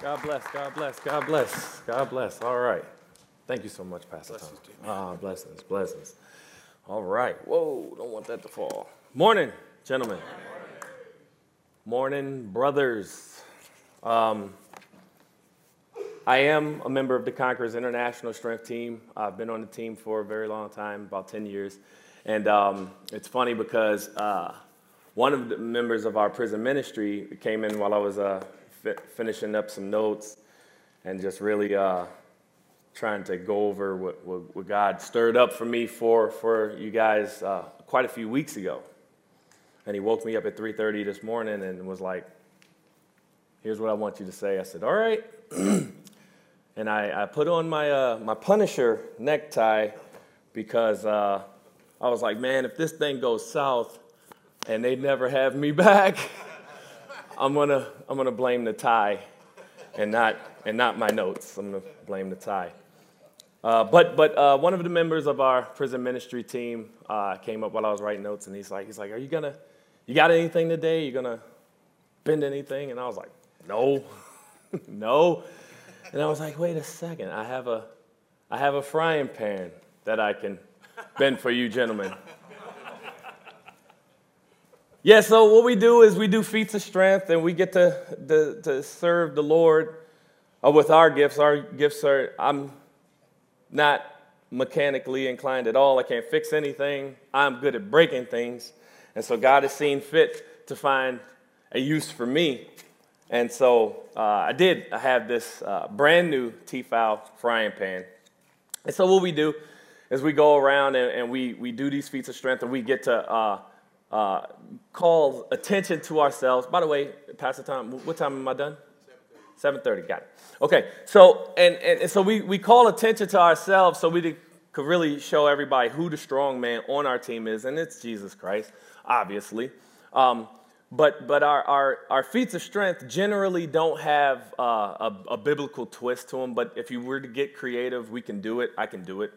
God bless, God bless, God bless, God bless. All right. Thank you so much, Pastor Tom. Ah, blessings, blessings. All right. Whoa, don't want that to fall. Morning, gentlemen. Morning, brothers. Um, I am a member of the Conquerors International Strength Team. I've been on the team for a very long time, about 10 years. And um, it's funny because uh, one of the members of our prison ministry came in while I was uh, fi- finishing up some notes and just really uh, trying to go over what, what, what, God stirred up for me for, for you guys uh, quite a few weeks ago. And he woke me up at 3.30 this morning and was like, here's what I want you to say. I said, all right. and I, I, put on my, uh, my Punisher necktie because uh, I was like, man, if this thing goes south and they never have me back, I'm gonna, I'm gonna blame the tie and not, and not my notes. I'm gonna blame the tie. Uh, but but uh, one of the members of our prison ministry team uh, came up while I was writing notes, and he's like, he's like, "Are you gonna, you got anything today? You gonna bend anything?" And I was like, "No, no." And I was like, "Wait a second, I have a, I have a frying pan that I can bend for you, gentlemen." Yeah, so what we do is we do feats of strength and we get to, to, to serve the Lord uh, with our gifts. Our gifts are, I'm not mechanically inclined at all. I can't fix anything. I'm good at breaking things. And so God has seen fit to find a use for me. And so uh, I did I have this uh, brand new Tefal frying pan. And so what we do is we go around and, and we, we do these feats of strength and we get to uh, uh, call attention to ourselves. By the way, Pastor Tom, what time am I done? 7.30, got it. Okay, so, and, and, and, so we, we call attention to ourselves so we could really show everybody who the strong man on our team is, and it's Jesus Christ, obviously. Um, but but our, our, our feats of strength generally don't have uh, a, a biblical twist to them, but if you were to get creative, we can do it. I can do it.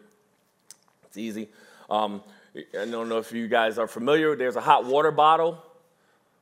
It's easy. Um, I don't know if you guys are familiar. There's a hot water bottle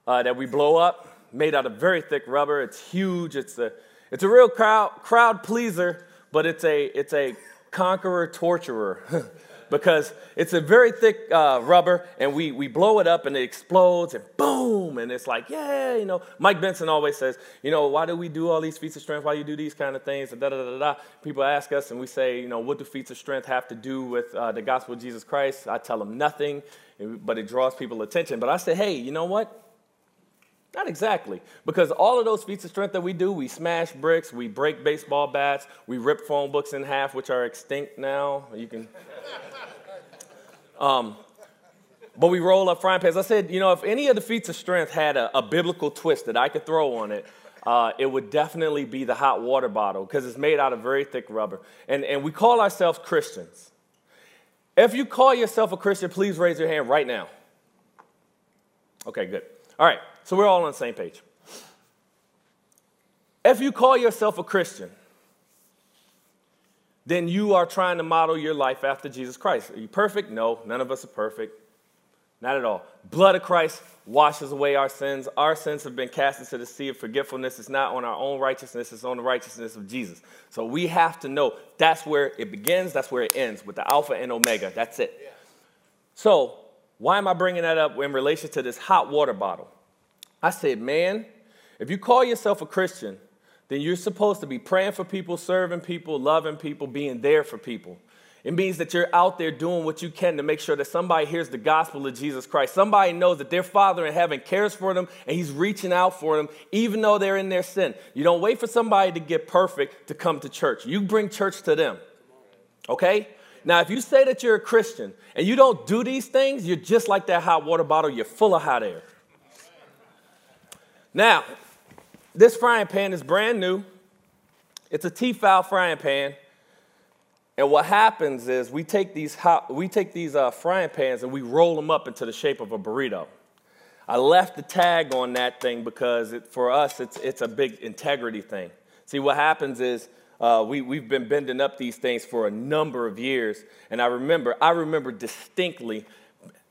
uh, that we blow up, made out of very thick rubber. It's huge. It's a, it's a real crowd, crowd pleaser, but it's a, it's a conqueror torturer. because it's a very thick uh, rubber and we, we blow it up and it explodes and boom and it's like yeah you know mike benson always says you know why do we do all these feats of strength? Why do you do these kind of things? And da da da da people ask us and we say you know what do feats of strength have to do with uh, the gospel of jesus christ? I tell them nothing but it draws people attention. But i say hey you know what? Not exactly, because all of those feats of strength that we do, we smash bricks, we break baseball bats, we rip phone books in half, which are extinct now. You can um, but we roll up frying pans. I said, you know, if any of the feats of strength had a, a biblical twist that I could throw on it, uh, it would definitely be the hot water bottle because it's made out of very thick rubber. And, and we call ourselves Christians. If you call yourself a Christian, please raise your hand right now. Okay, good. All right, so we're all on the same page. If you call yourself a Christian, then you are trying to model your life after Jesus Christ. Are you perfect? No, none of us are perfect. Not at all. Blood of Christ washes away our sins. Our sins have been cast into the sea of forgetfulness. It's not on our own righteousness, it's on the righteousness of Jesus. So we have to know that's where it begins, that's where it ends, with the Alpha and Omega. That's it. So, why am I bringing that up in relation to this hot water bottle? I said, man, if you call yourself a Christian, then you're supposed to be praying for people, serving people, loving people, being there for people. It means that you're out there doing what you can to make sure that somebody hears the gospel of Jesus Christ. Somebody knows that their Father in heaven cares for them and He's reaching out for them, even though they're in their sin. You don't wait for somebody to get perfect to come to church. You bring church to them. Okay? Now, if you say that you're a Christian and you don't do these things, you're just like that hot water bottle. You're full of hot air. Now, this frying pan is brand new. It's a Tefal frying pan. And what happens is we take these, hot, we take these uh, frying pans and we roll them up into the shape of a burrito. I left the tag on that thing because it, for us, it's, it's a big integrity thing. See, what happens is uh, we, we've been bending up these things for a number of years. And I remember, I remember distinctly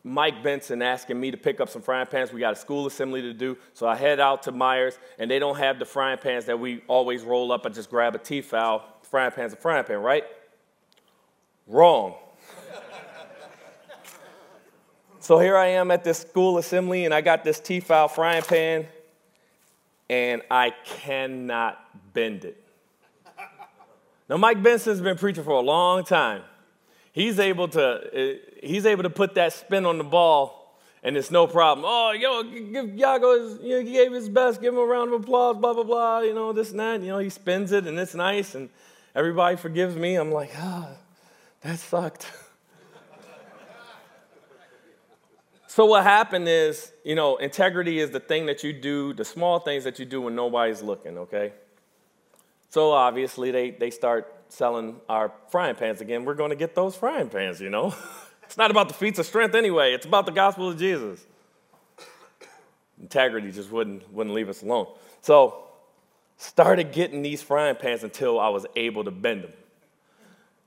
Mike Benson asking me to pick up some frying pans. We got a school assembly to do. So I head out to Meijer's, and they don't have the frying pans that we always roll up I just grab a Tefal. Frying pan's a frying pan, right? Wrong. so here I am at this school assembly, and I got this Tefal frying pan, and I cannot bend it. Now, Mike Benson's been preaching for a long time. He's able to, he's able to put that spin on the ball, and it's no problem. Oh, yo, give Yago, you know, he gave his best, give him a round of applause, blah, blah, blah, you know, this and that. You know, he spins it, and it's nice, and everybody forgives me. I'm like, ah, oh, that sucked. so what happened is, you know, integrity is the thing that you do, the small things that you do when nobody's looking, okay? So obviously they, they start selling our frying pans again. We're going to get those frying pans, you know? it's not about the feats of strength anyway, it's about the gospel of Jesus. Integrity just wouldn't, wouldn't leave us alone. So started getting these frying pans until I was able to bend them.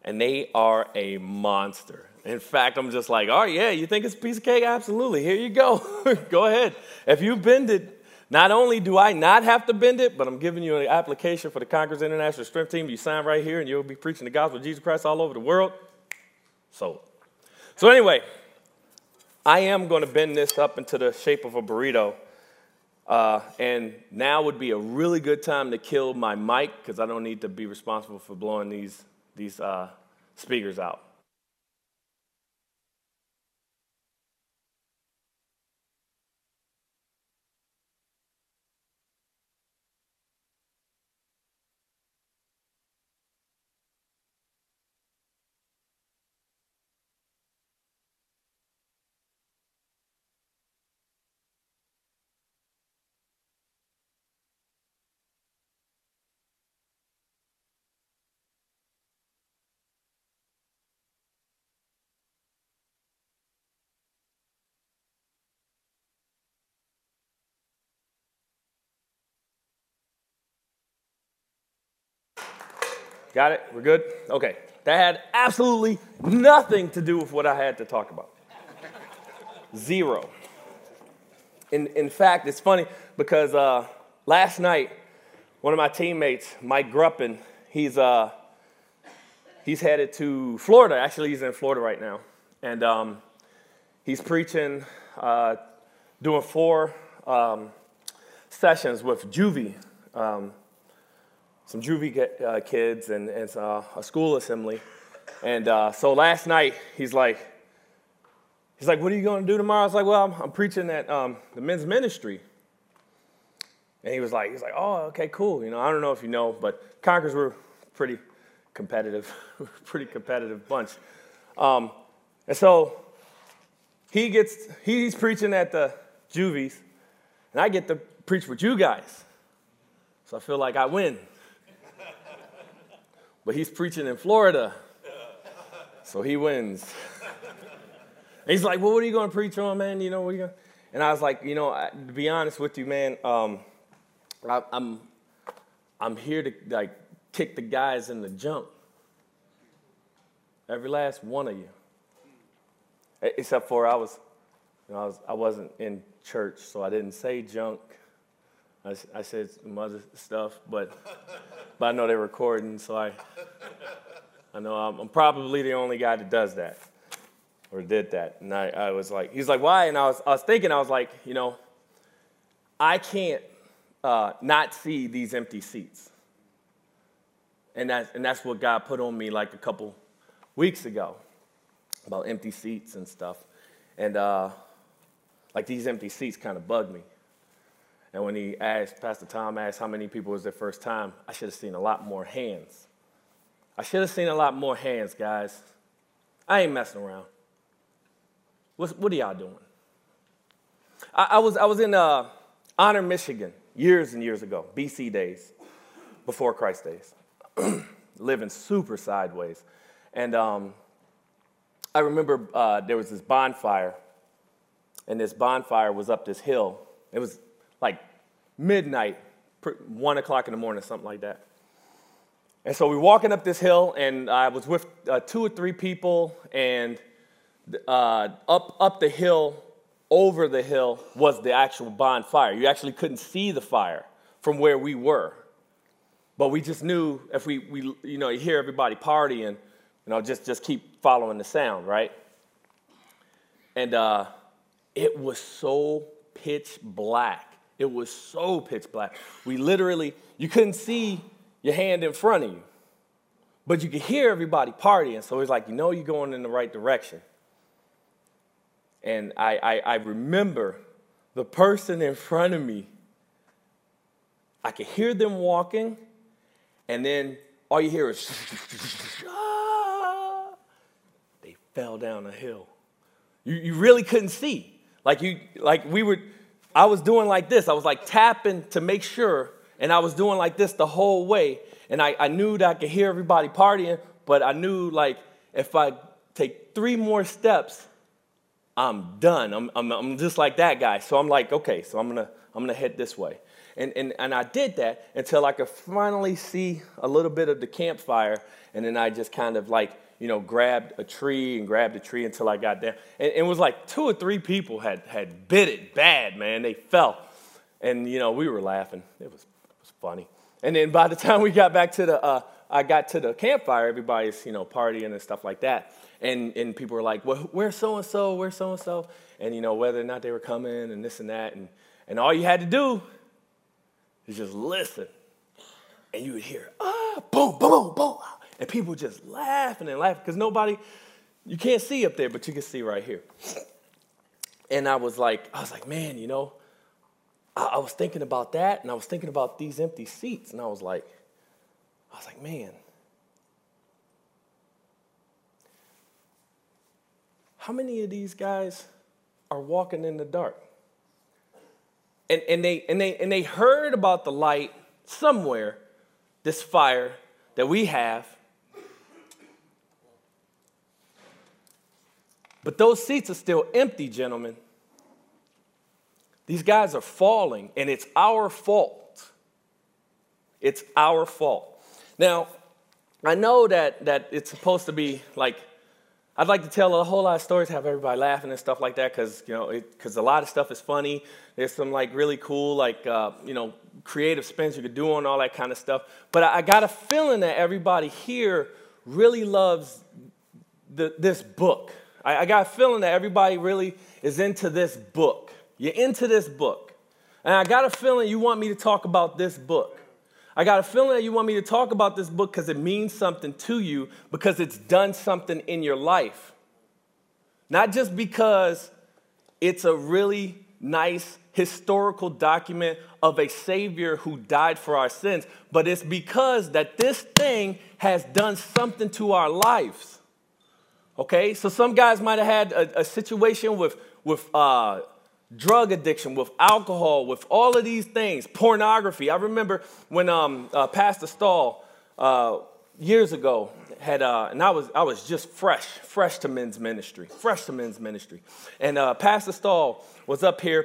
And they are a monster. In fact, I'm just like, oh, yeah, you think it's a piece of cake? Absolutely. Here you go. go ahead. If you bend it, not only do I not have to bend it, but I'm giving you an application for the Conquerors International Strength Team. You sign right here, and you'll be preaching the gospel of Jesus Christ all over the world. So, so anyway, I am going to bend this up into the shape of a burrito. Uh, and now would be a really good time to kill my mic because I don't need to be responsible for blowing these, these uh, speakers out. Got it? We're good? Okay. That had absolutely nothing to do with what I had to talk about. Zero. In, in fact, it's funny because uh, last night, one of my teammates, Mike Gruppin, he's, uh, he's headed to Florida. Actually, he's in Florida right now. And um, he's preaching, uh, doing four um, sessions with Juvie. Um, some juvie uh, kids and, and uh, a school assembly. And uh, so last night, he's like, he's like, what are you going to do tomorrow? I was like, well, I'm, I'm preaching at um, the men's ministry. And he was like, he's like, oh, okay, cool. You know, I don't know if you know, but Conquerors were pretty competitive, pretty competitive bunch. Um, and so he gets, he's preaching at the juvies, and I get to preach with you guys. So I feel like I win but he's preaching in Florida. So he wins. he's like, well, what are you going to preach on, man? You know, what you going And I was like, you know, to be honest with you, man, um, I, I'm, I'm here to like kick the guys in the junk. Every last one of you. Except for I was, you know, I, was, I wasn't in church, so I didn't say junk. I, I said some other stuff, but but I know they're recording, so I I know I'm, I'm, probably the only guy that does that or did that. And I, I was like, he's like, why? And I was I was thinking, I was like, you know, I can't uh, not see these empty seats. And that's, and that's what God put on me like a couple weeks ago about empty seats and stuff. And uh, like these empty seats kind of bug me. And when he asked, Pastor Tom asked how many people was their first time, I should have seen a lot more hands. I should have seen a lot more hands, guys. I ain't messing around. What's, what are y'all doing? I, I was, I was in uh, Honor, Michigan, years and years ago, BC days, before Christ days, living super sideways. And um, I remember uh, there was this bonfire, and this bonfire was up this hill. It was like midnight, one o'clock in the morning, something like that. And so we're walking up this hill, and I was with uh, two or three people, and uh, up, up the hill, over the hill, was the actual bonfire. You actually couldn't see the fire from where we were. But we just knew if we, we you know, you hear everybody partying, you know, just, just keep following the sound, right? And uh, it was so pitch black. It was so pitch black. We literally, you couldn't see your hand in front of you, but you could hear everybody partying. So it's like, you know, you're going in the right direction. And I, I, I remember the person in front of me, I could hear them walking, and then all you hear is, they fell down a hill. You, you really couldn't see. Like you, like we were, I was doing like this. I was like tapping to make sure, and I was doing like this the whole way. And I, I knew that I could hear everybody partying, but I knew like if I take three more steps, I'm done. I'm, I'm, I'm just like that guy. So I'm like, okay, so I'm gonna, I'm gonna head this way. And, and, and I did that until I could finally see a little bit of the campfire. And then I just kind of like, you know, grabbed a tree and grabbed a tree until I got down. And it was like two or three people had, had bit it bad, man. They fell. And, you know, we were laughing. It was, it was funny. And then by the time we got back to the, uh, I got to the campfire, everybody's, you know, partying and stuff like that. And, and people were like, well, where's so-and-so, where's so-and-so? And, you know, whether or not they were coming and this and that. And, and all you had to do is just listen. And you would hear, ah, boom, boom, boom, boom. And people just laughing and laughing because nobody, you can't see up there, but you can see right here. And I was like, I was like, man, you know, I, I was thinking about that and I was thinking about these empty seats. And I was like, I was like, man, how many of these guys are walking in the dark? And, and, they, and, they, and they heard about the light somewhere, this fire that we have. But those seats are still empty, gentlemen. These guys are falling, and it's our fault. It's our fault. Now, I know that, that it's supposed to be like I'd like to tell a whole lot of stories, have everybody laughing and stuff like that, because you know, because a lot of stuff is funny. There's some like really cool, like uh, you know, creative spins you could do on all that kind of stuff. But I, I got a feeling that everybody here really loves the, this book. I, I got a feeling that everybody really is into this book. You're into this book, and I got a feeling you want me to talk about this book. I got a feeling that you want me to talk about this book because it means something to you, because it's done something in your life. Not just because it's a really nice historical document of a Savior who died for our sins, but it's because that this thing has done something to our lives. Okay, so some guys might have had a, a situation with, with uh, drug addiction, with alcohol, with all of these things, pornography. I remember when um, uh, Pastor Stahl uh, years ago had, uh, and I was I was just fresh, fresh to men's ministry, fresh to men's ministry, and uh, Pastor Stahl was up here.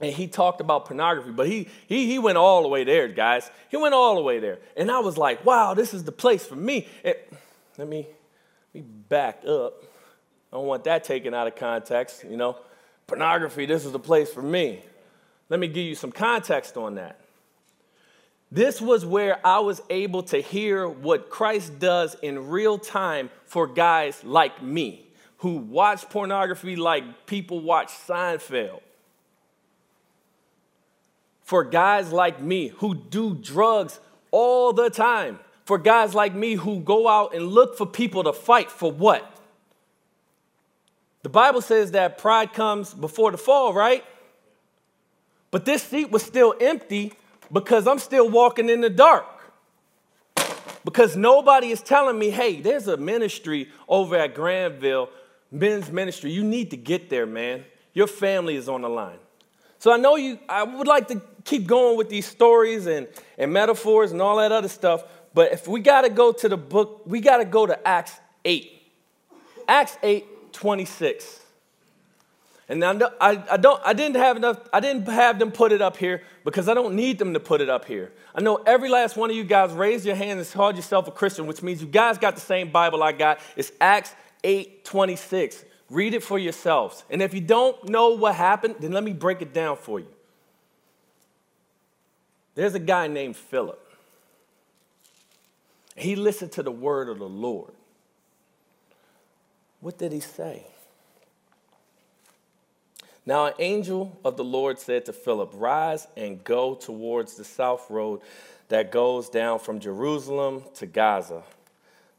And he talked about pornography, but he, he, he went all the way there, guys. He went all the way there. And I was like, wow, this is the place for me. Let, me, let me back up. I don't want that taken out of context, you know pornography, this is the place for me. Let me give you some context on that. This was where I was able to hear what Christ does in real time for guys like me who watch pornography like people watch Seinfeld. For guys like me who do drugs all the time. For guys like me who go out and look for people to fight for what? The Bible says that pride comes before the fall, right? But this seat was still empty because I'm still walking in the dark. Because nobody is telling me, hey, there's a ministry over at Grandville, men's ministry. You need to get there, man. Your family is on the line. So I know you, I would like to keep going with these stories and, and metaphors and all that other stuff, but if we got to go to the book, we got to go to Acts 8. Acts 8 26. And I, I, don't, I didn't have enough, I didn't have them put it up here because I don't need them to put it up here. I know every last one of you guys raised your hand and called yourself a Christian, which means you guys got the same Bible I got. It's Acts 8 26. Read it for yourselves. And if you don't know what happened, then let me break it down for you. There's a guy named Philip. He listened to the word of the Lord. What did he say? Now, an angel of the Lord said to Philip, Rise and go towards the south road that goes down from Jerusalem to Gaza.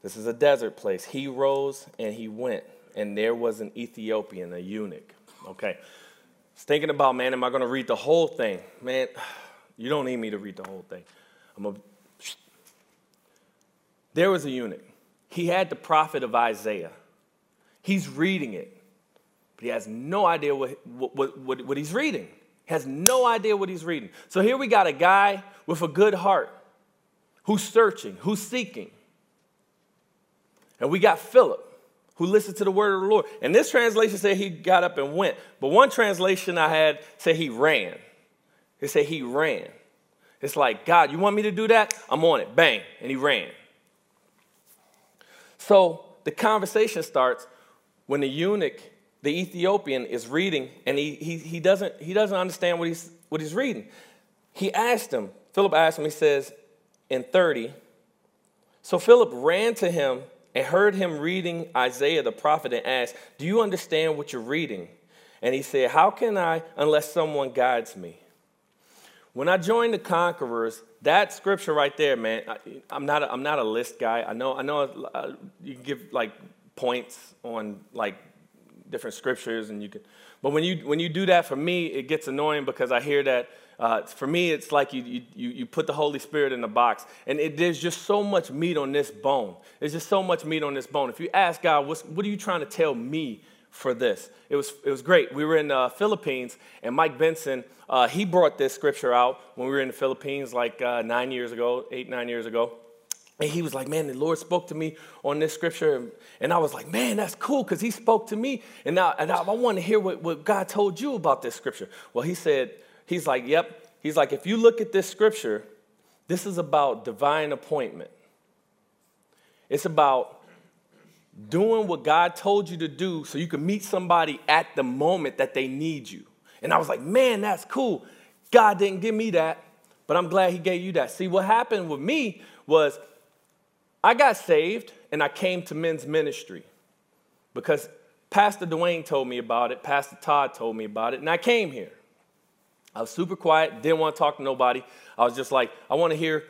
This is a desert place. He rose and he went, and there was an Ethiopian, a eunuch. Okay. I was thinking about, man, am I going to read the whole thing? Man, you don't need me to read the whole thing. I'm a, there was a eunuch. He had the prophet of Isaiah. He's reading it, but he has no idea what, what, what, what he's reading. He has no idea what he's reading. So here we got a guy with a good heart who's searching, who's seeking. And we got Philip, who listened to the word of the Lord. And this translation said he got up and went. But one translation I had said he ran. It said he ran. It's like, God, you want me to do that? I'm on it. Bang. And he ran. So the conversation starts when the eunuch, the Ethiopian, is reading and he, he, he, doesn't, he doesn't understand what he's, what he's reading. He asked him, Philip asked him, he says in 30, so Philip ran to him and heard him reading Isaiah the prophet and asked, Do you understand what you're reading? And he said, How can I unless someone guides me? When I joined the Conquerors, that scripture right there, man, I, am not a, I'm not a list guy. I know I know uh, you can give like points on like different scriptures and you can but when you when you do that for me it gets annoying because i hear that uh, for me it's like you, you you put the holy spirit in a box and it, there's just so much meat on this bone there's just so much meat on this bone if you ask god what's, what are you trying to tell me for this it was it was great we were in the uh, philippines and mike benson uh, he brought this scripture out when we were in the philippines like uh, nine years ago eight nine years ago and he was like, Man, the Lord spoke to me on this scripture. And I was like, Man, that's cool because he spoke to me. And, now, and I, I want to hear what, what God told you about this scripture. Well, he said, He's like, Yep. He's like, If you look at this scripture, this is about divine appointment. It's about doing what God told you to do so you can meet somebody at the moment that they need you. And I was like, Man, that's cool. God didn't give me that, but I'm glad He gave you that. See, what happened with me was I got saved and I came to men's ministry because Pastor Dwayne told me about it, Pastor Todd told me about it, and I came here. I was super quiet, didn't want to talk to nobody. I was just like, I want to hear,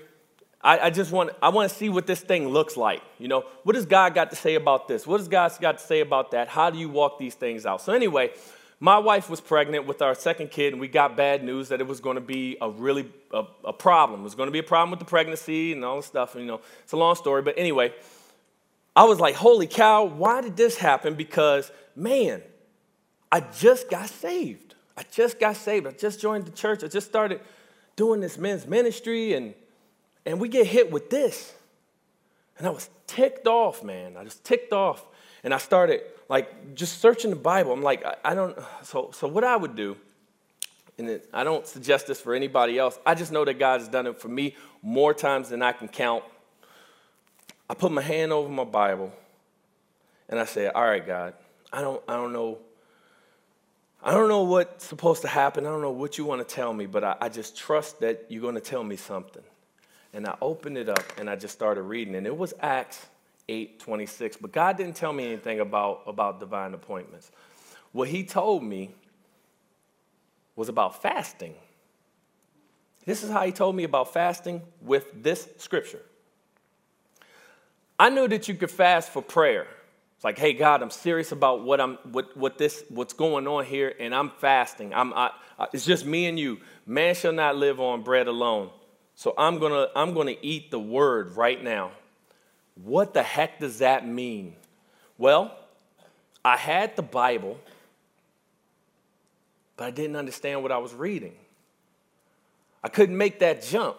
I, I just want, I want to see what this thing looks like. You know, what does God got to say about this? What does God got to say about that? How do you walk these things out? So anyway, my wife was pregnant with our second kid, and we got bad news that it was going to be a really a, a problem. It was going to be a problem with the pregnancy and all this stuff. And, you know, it's a long story, but anyway, I was like, "Holy cow! Why did this happen?" Because man, I just got saved. I just got saved. I just joined the church. I just started doing this men's ministry, and and we get hit with this, and I was ticked off, man. I just ticked off, and I started like just searching the Bible. I'm like, I, I don't. So, so what I would do, and it, I don't suggest this for anybody else. I just know that God has done it for me more times than I can count. I put my hand over my Bible, and I say, "All right, God, I don't, I don't know." I don't know what's supposed to happen. I don't know what you want to tell me, but I, I just trust that you're going to tell me something. And I opened it up and I just started reading. And it was Acts 8 26. But God didn't tell me anything about, about divine appointments. What He told me was about fasting. This is how He told me about fasting with this scripture. I knew that you could fast for prayer. It's like, hey, God, I'm serious about what I'm, what, what this, what's going on here, and I'm fasting. I'm, I, I, it's just me and you. Man shall not live on bread alone. So I'm gonna, I'm gonna eat the word right now. What the heck does that mean? Well, I had the Bible, but I didn't understand what I was reading. I couldn't make that jump.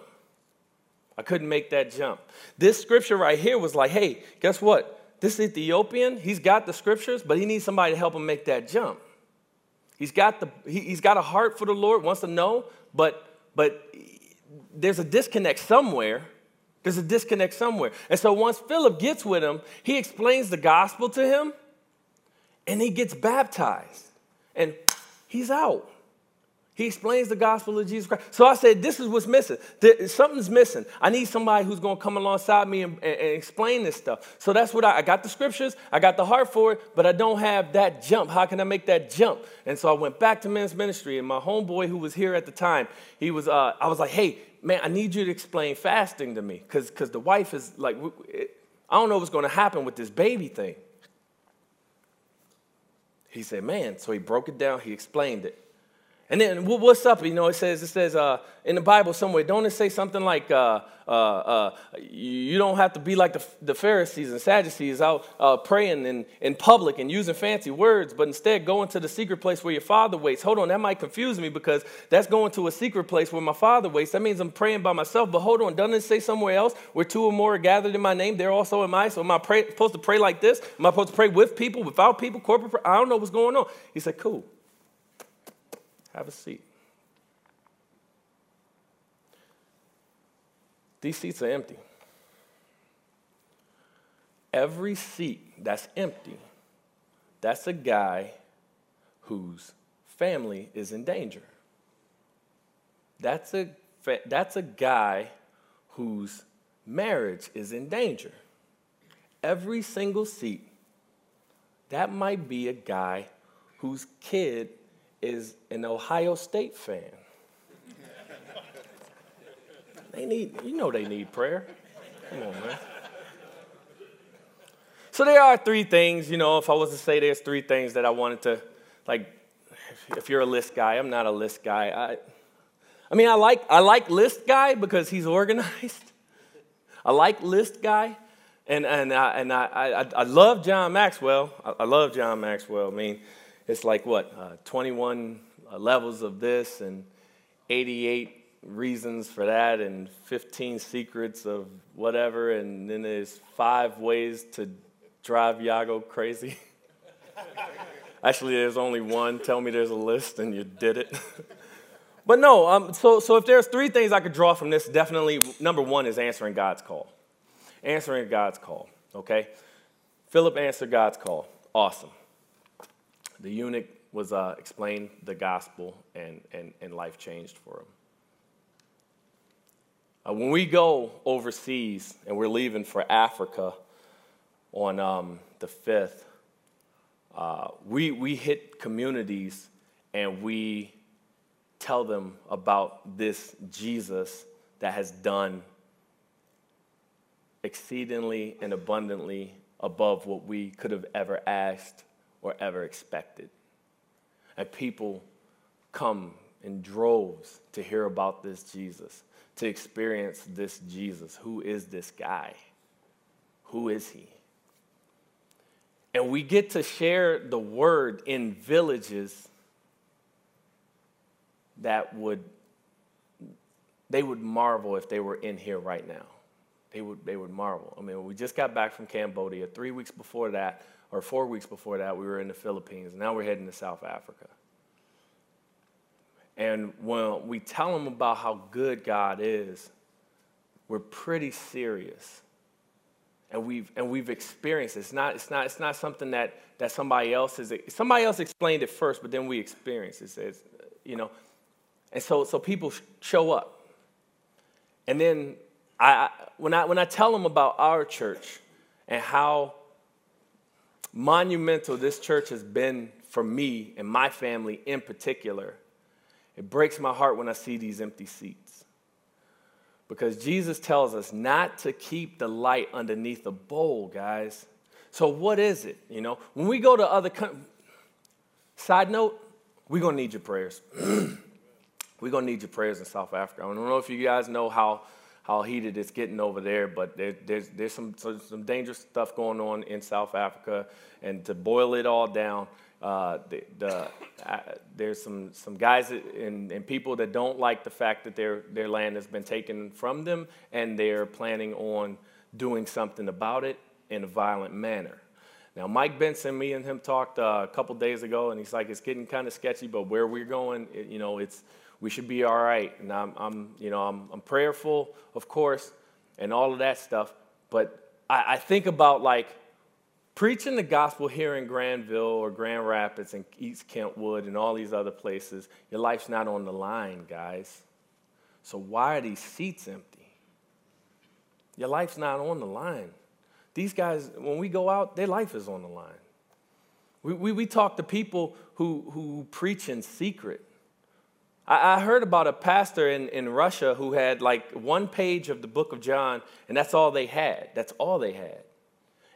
I couldn't make that jump. This scripture right here was like, hey, guess what? This Ethiopian, he's got the scriptures, but he needs somebody to help him make that jump. He's got, the, he, he's got a heart for the Lord, wants to know, but, but there's a disconnect somewhere there's a disconnect somewhere. And so once Philip gets with him, he explains the gospel to him. And he gets baptized and he's out. He explains the gospel of Jesus Christ. So I said, This is what's missing. Something's missing. I need somebody who's going to come alongside me and, and, and, explain this stuff. So that's what I, I got the scriptures, I got the heart for it, but I don't have that jump. How can I make that jump? And so I went back to men's ministry, and my homeboy who was here at the time, he was, uh, I was like, Hey, man, I need you to explain fasting to me because the wife is like, I don't know what's going to happen with this baby thing. He said, Man, so he broke it down, he explained it. And then what's up? You know, it says, it says uh, in the Bible somewhere, don't it say something like, uh, uh, uh you don't have to be like the, the Pharisees and Sadducees out uh, praying in, in public and using fancy words, but instead go into the secret place where your father waits. Hold on, that might confuse me because that's going to a secret place where my father waits. That means I'm praying by myself, but hold on, doesn't it say somewhere else where two or more are gathered in my name, they're also in my. So am I pray, supposed to pray like this? Am I supposed to pray with people, without people, corporate? I don't know what's going on. He said, cool. Have a seat. These seats are empty. Every seat that's empty, that's a guy whose family is in danger. That's a, that's a guy whose marriage is in danger. Every single seat, that might be a guy whose kid is an Ohio State fan. They need, you know, they need prayer. Come on, man. So there are three things, you know, if I was to say there's three things that I wanted to, like, if you're a list guy, I'm not a list guy. I, I mean, I like, I like list guy because he's organized. I like list guy. And, and, I, and I, I, I love John Maxwell. I, I love John Maxwell. I mean, it's like what, uh, 21 uh, levels of this and 88 reasons for that and 15 secrets of whatever, and then there's five ways to drive Yago crazy. Actually, there's only one. Tell me there's a list and you did it. but no, um, so, so if there's three things I could draw from this, definitely number one is answering God's call. Answering God's call, okay? Philip answered God's call. Awesome. The eunuch was uh, explained the gospel, and, and, and life changed for him. Uh, when we go overseas and we're leaving for Africa on um, the 5th, uh, we, we hit communities and we tell them about this Jesus that has done exceedingly and abundantly above what we could have ever asked or ever expected. And people come in droves to hear about this Jesus, to experience this Jesus. Who is this guy? Who is he? And we get to share the word in villages that would they would marvel if they were in here right now. They would they would marvel. I mean, we just got back from Cambodia. 3 weeks before that, or four weeks before that, we were in the Philippines. Now we're heading to South Africa. And when we tell them about how good God is, we're pretty serious. And we've, and we've experienced it. It's not, it's, not, it's not something that, that somebody else has, somebody else explained it first, but then we experience it. Says, you know, and so, so people show up. And then I, when, I, when I tell them about our church and how monumental this church has been for me and my family in particular, it breaks my heart when I see these empty seats. Because Jesus tells us not to keep the light underneath a bowl, guys. So, what is it? You know, when we go to other countries, side note, we're to need your prayers. we're to need your prayers in South Africa. I don't know if you guys know how how heated it's getting over there, but there, there's, there's some, some dangerous stuff going on in South Africa. And to boil it all down, uh, the, the, uh, there's some, some guys and, and people that don't like the fact that their, their land has been taken from them, and they're planning on doing something about it in a violent manner. Now, Mike Benson, me and him talked uh, a couple days ago, and he's like, it's getting kind of sketchy, but where we're going, it, you know, it's, we should be all right. And I'm, I'm you know, I'm, I'm, prayerful, of course, and all of that stuff. But I, I think about like, preaching the gospel here in Grandville or Grand Rapids and East Kentwood and all these other places, your life's not on the line, guys. So why are these seats empty? Your life's not on the line. These guys, when we go out, their life is on the line. We, we, we talk to people who, who preach in secret. I, heard about a pastor in, in Russia who had like one page of the book of John, and that's all they had. That's all they had.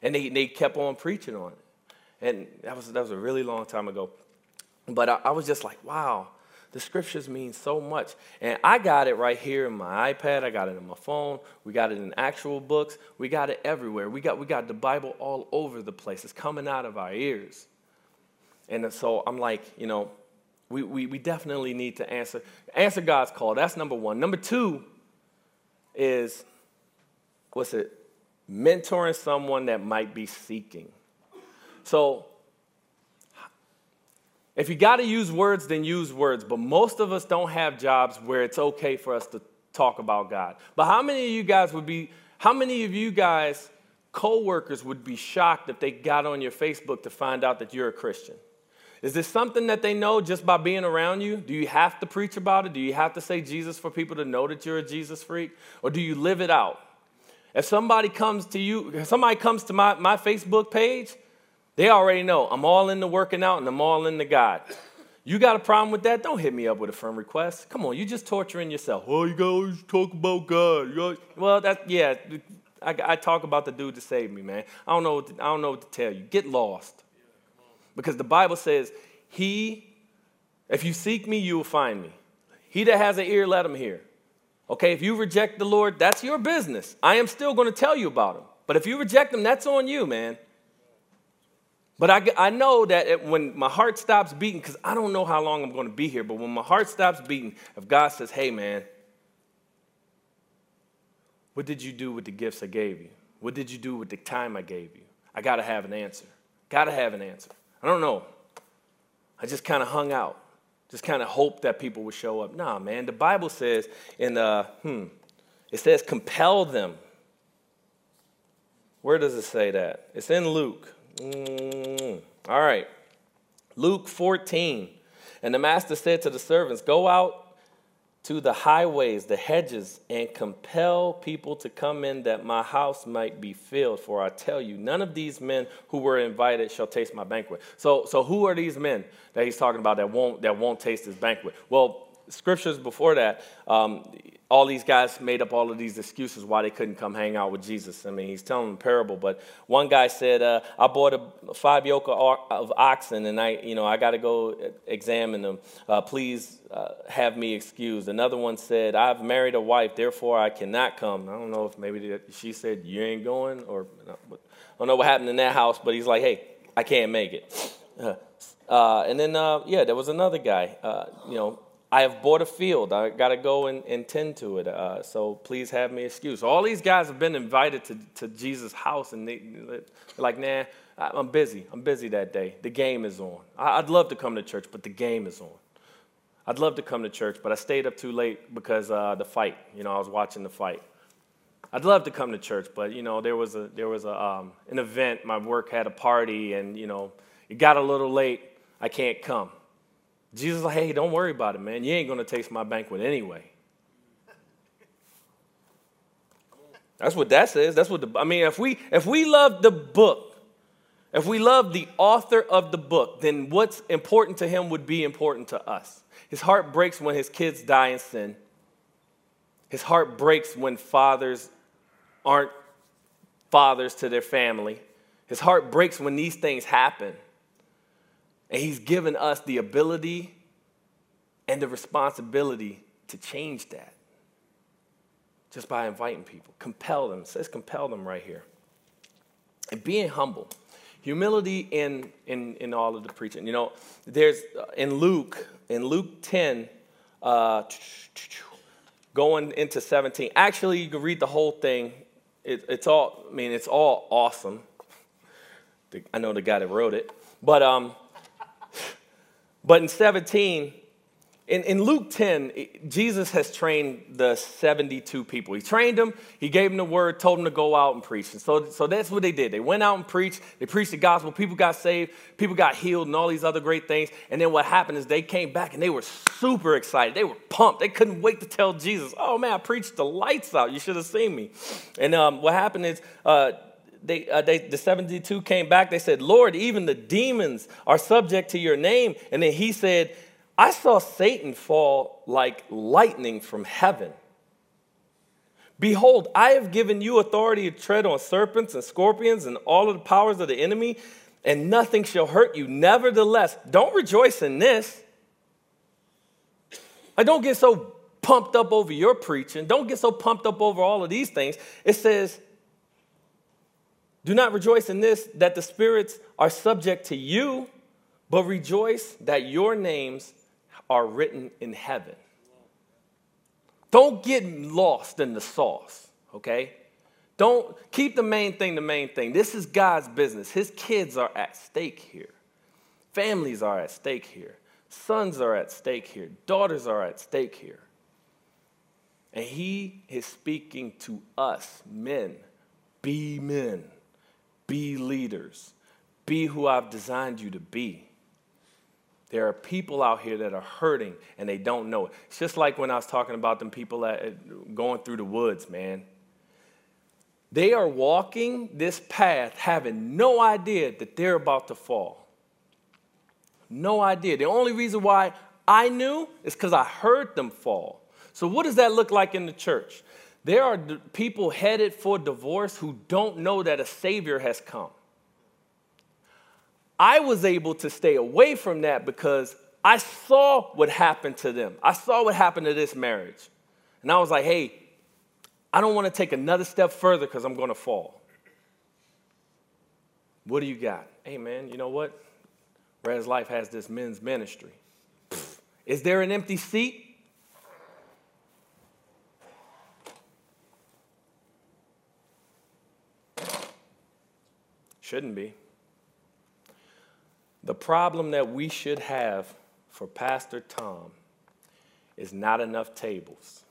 And they, they kept on preaching on it. And that was, that was a really long time ago. But I, I was just like, wow, the scriptures mean so much. And I got it right here in my iPad. I got it in my phone. We got it in actual books. We got it everywhere. We got, we got the Bible all over the place. It's coming out of our ears. And so I'm like, you know, we, we, we definitely need to answer, answer God's call. That's number one. Number two is, what's it? Mentoring someone that might be seeking. So if you got to use words, then use words. But most of us don't have jobs where it's okay for us to talk about God. But how many of you guys would be, how many of you guys, co-workers, would be shocked if they got on your Facebook to find out that you're a Christian? Is this something that they know just by being around you? Do you have to preach about it? Do you have to say Jesus for people to know that you're a Jesus freak? Or do you live it out? If somebody comes to you, if somebody comes to my, my Facebook page, they already know I'm all into working out and I'm all into God. You got a problem with that? Don't hit me up with a friend request. Come on, you're just torturing yourself. Oh, you always talk about God. Well, that yeah, I, I, talk about the dude to save me, man. I don't know. To, I don't know what to tell you. Get lost. Because the Bible says, He, if you seek me, you will find me. He that has an ear, let him hear. Okay, if you reject the Lord, that's your business. I am still going to tell you about him. But if you reject him, that's on you, man. But I, I know that it, when my heart stops beating, because I don't know how long I'm going to be here, but when my heart stops beating, if God says, hey, man, what did you do with the gifts I gave you? What did you do with the time I gave you? I got to have an answer. Got to have an answer. I don't know. I just kind of hung out, just kind of hoped that people would show up. Nah, man, the Bible says in, uh, hmm, it says compel them. Where does it say that? It's in Luke. Mm, all right. Luke 14. And the master said to the servants, Go out to the highways, the hedges, and compel people to come in that my house might be filled. For I tell you, none of these men who were invited shall taste my banquet. So, so who are these men that he's talking about that won't, that won't taste his banquet? Well, scriptures before that, um, all these guys made up all of these excuses why they couldn't come hang out with Jesus. I mean, he's telling a parable, but one guy said, uh, "I bought a five yoke of oxen, and I, you know, I got to go examine them. Uh, please uh, have me excused." Another one said, "I've married a wife, therefore I cannot come." I don't know if maybe she said you ain't going, or I don't know what happened in that house, but he's like, "Hey, I can't make it." Uh, and then, uh, yeah, there was another guy. Uh, you know, I have bought a field. I got to go and, and, tend to it. Uh, so please have me excused. All these guys have been invited to, to Jesus' house, and they, are like, nah, I'm busy. I'm busy that day. The game is on. I'd love to come to church, but the game is on. I'd love to come to church, but I stayed up too late because uh, the fight. You know, I was watching the fight. I'd love to come to church, but you know, there was a there was a um, an event. My work had a party, and you know, it got a little late. I can't come. Jesus like, hey, don't worry about it, man. You ain't going to taste my banquet anyway. That's what that says. That's what the I mean, if we if we love the book, if we love the author of the book, then what's important to him would be important to us. His heart breaks when his kids die in sin. His heart breaks when fathers aren't fathers to their family. His heart breaks when these things happen. And He's given us the ability and the responsibility to change that just by inviting people. Compel them. It says compel them right here. And being humble. Humility in, in, in all of the preaching. You know, there's uh, in Luke, in Luke 10, uh, going into 17. Actually, you can read the whole thing. It, it's all, I mean, it's all awesome. I know the guy that wrote it. But um, but in 17, in, in Luke 10, Jesus has trained the 72 people. He trained them, he gave them the word, told them to go out and preach. And so, so that's what they did. They went out and preached, they preached the gospel, people got saved, people got healed, and all these other great things. And then what happened is they came back and they were super excited. They were pumped. They couldn't wait to tell Jesus, Oh man, I preached the lights out. You should have seen me. And um, what happened is, uh, they, uh, they, the 72 came back. They said, Lord, even the demons are subject to your name. And then he said, I saw Satan fall like lightning from heaven. Behold, I have given you authority to tread on serpents and scorpions and all of the powers of the enemy, and nothing shall hurt you. Nevertheless, don't rejoice in this. I don't get so pumped up over your preaching. Don't get so pumped up over all of these things. It says, Do not rejoice in this, that the spirits are subject to you, but rejoice that your names are written in heaven. Don't get lost in the sauce, okay? Don't keep the main thing the main thing. This is God's business. His kids are at stake here. Families are at stake here. Sons are at stake here. Daughters are at stake here. And he is speaking to us, men. Be men. Be leaders. Be who I've designed you to be. There are people out here that are hurting and they don't know it. It's just like when I was talking about them people going through the woods, man. They are walking this path having no idea that they're about to fall. No idea. The only reason why I knew is because I heard them fall. So, what does that look like in the church? There are people headed for divorce who don't know that a Savior has come. I was able to stay away from that because I saw what happened to them. I saw what happened to this marriage. And I was like, hey, I don't want to take another step further because I'm going to fall. What do you got? Hey, man, you know what? Res Life has this men's ministry. Is there an empty seat? Shouldn't be. The problem that we should have for Pastor Tom is not enough tables.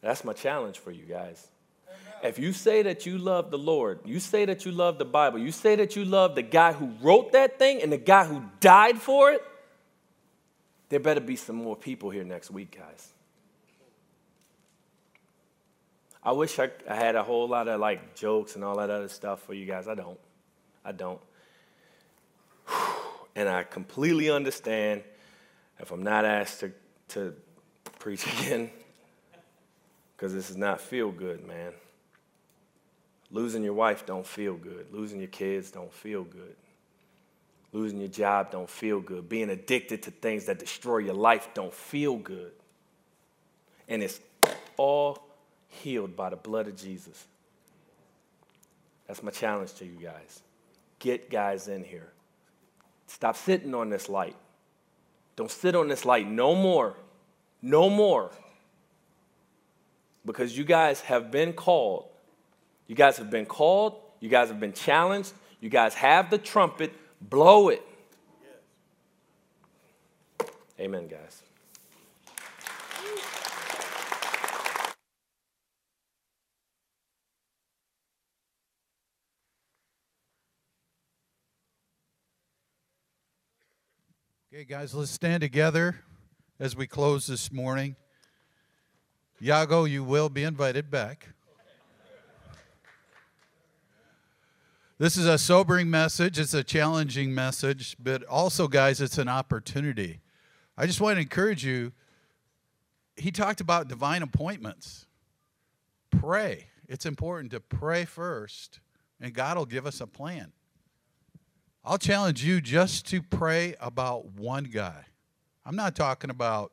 That's my challenge for you guys. If you say that you love the Lord, you say that you love the Bible, you say that you love the guy who wrote that thing and the guy who died for it, there better be some more people here next week, guys. I wish I, had a whole lot of like jokes and all that other stuff for you guys. I don't. I don't. And I completely understand if I'm not asked to, to preach again, because this is not feel good, man. Losing your wife don't feel good. Losing your kids don't feel good. Losing your job don't feel good. Being addicted to things that destroy your life don't feel good. And it's all healed by the blood of Jesus. That's my challenge to you guys get guys in here. Stop sitting on this light. Don't sit on this light no more. No more. Because you guys have been called. You guys have been called. You guys have been challenged. You guys have the trumpet. Blow it. Amen, guys. Okay, guys, let's stand together as we close this morning. Yago, you will be invited back. This is a sobering message, it's a challenging message, but also, guys, it's an opportunity. I just want to encourage you. He talked about divine appointments. Pray. It's important to pray first, and God will give us a plan. I'll challenge you just to pray about one guy. I'm not talking about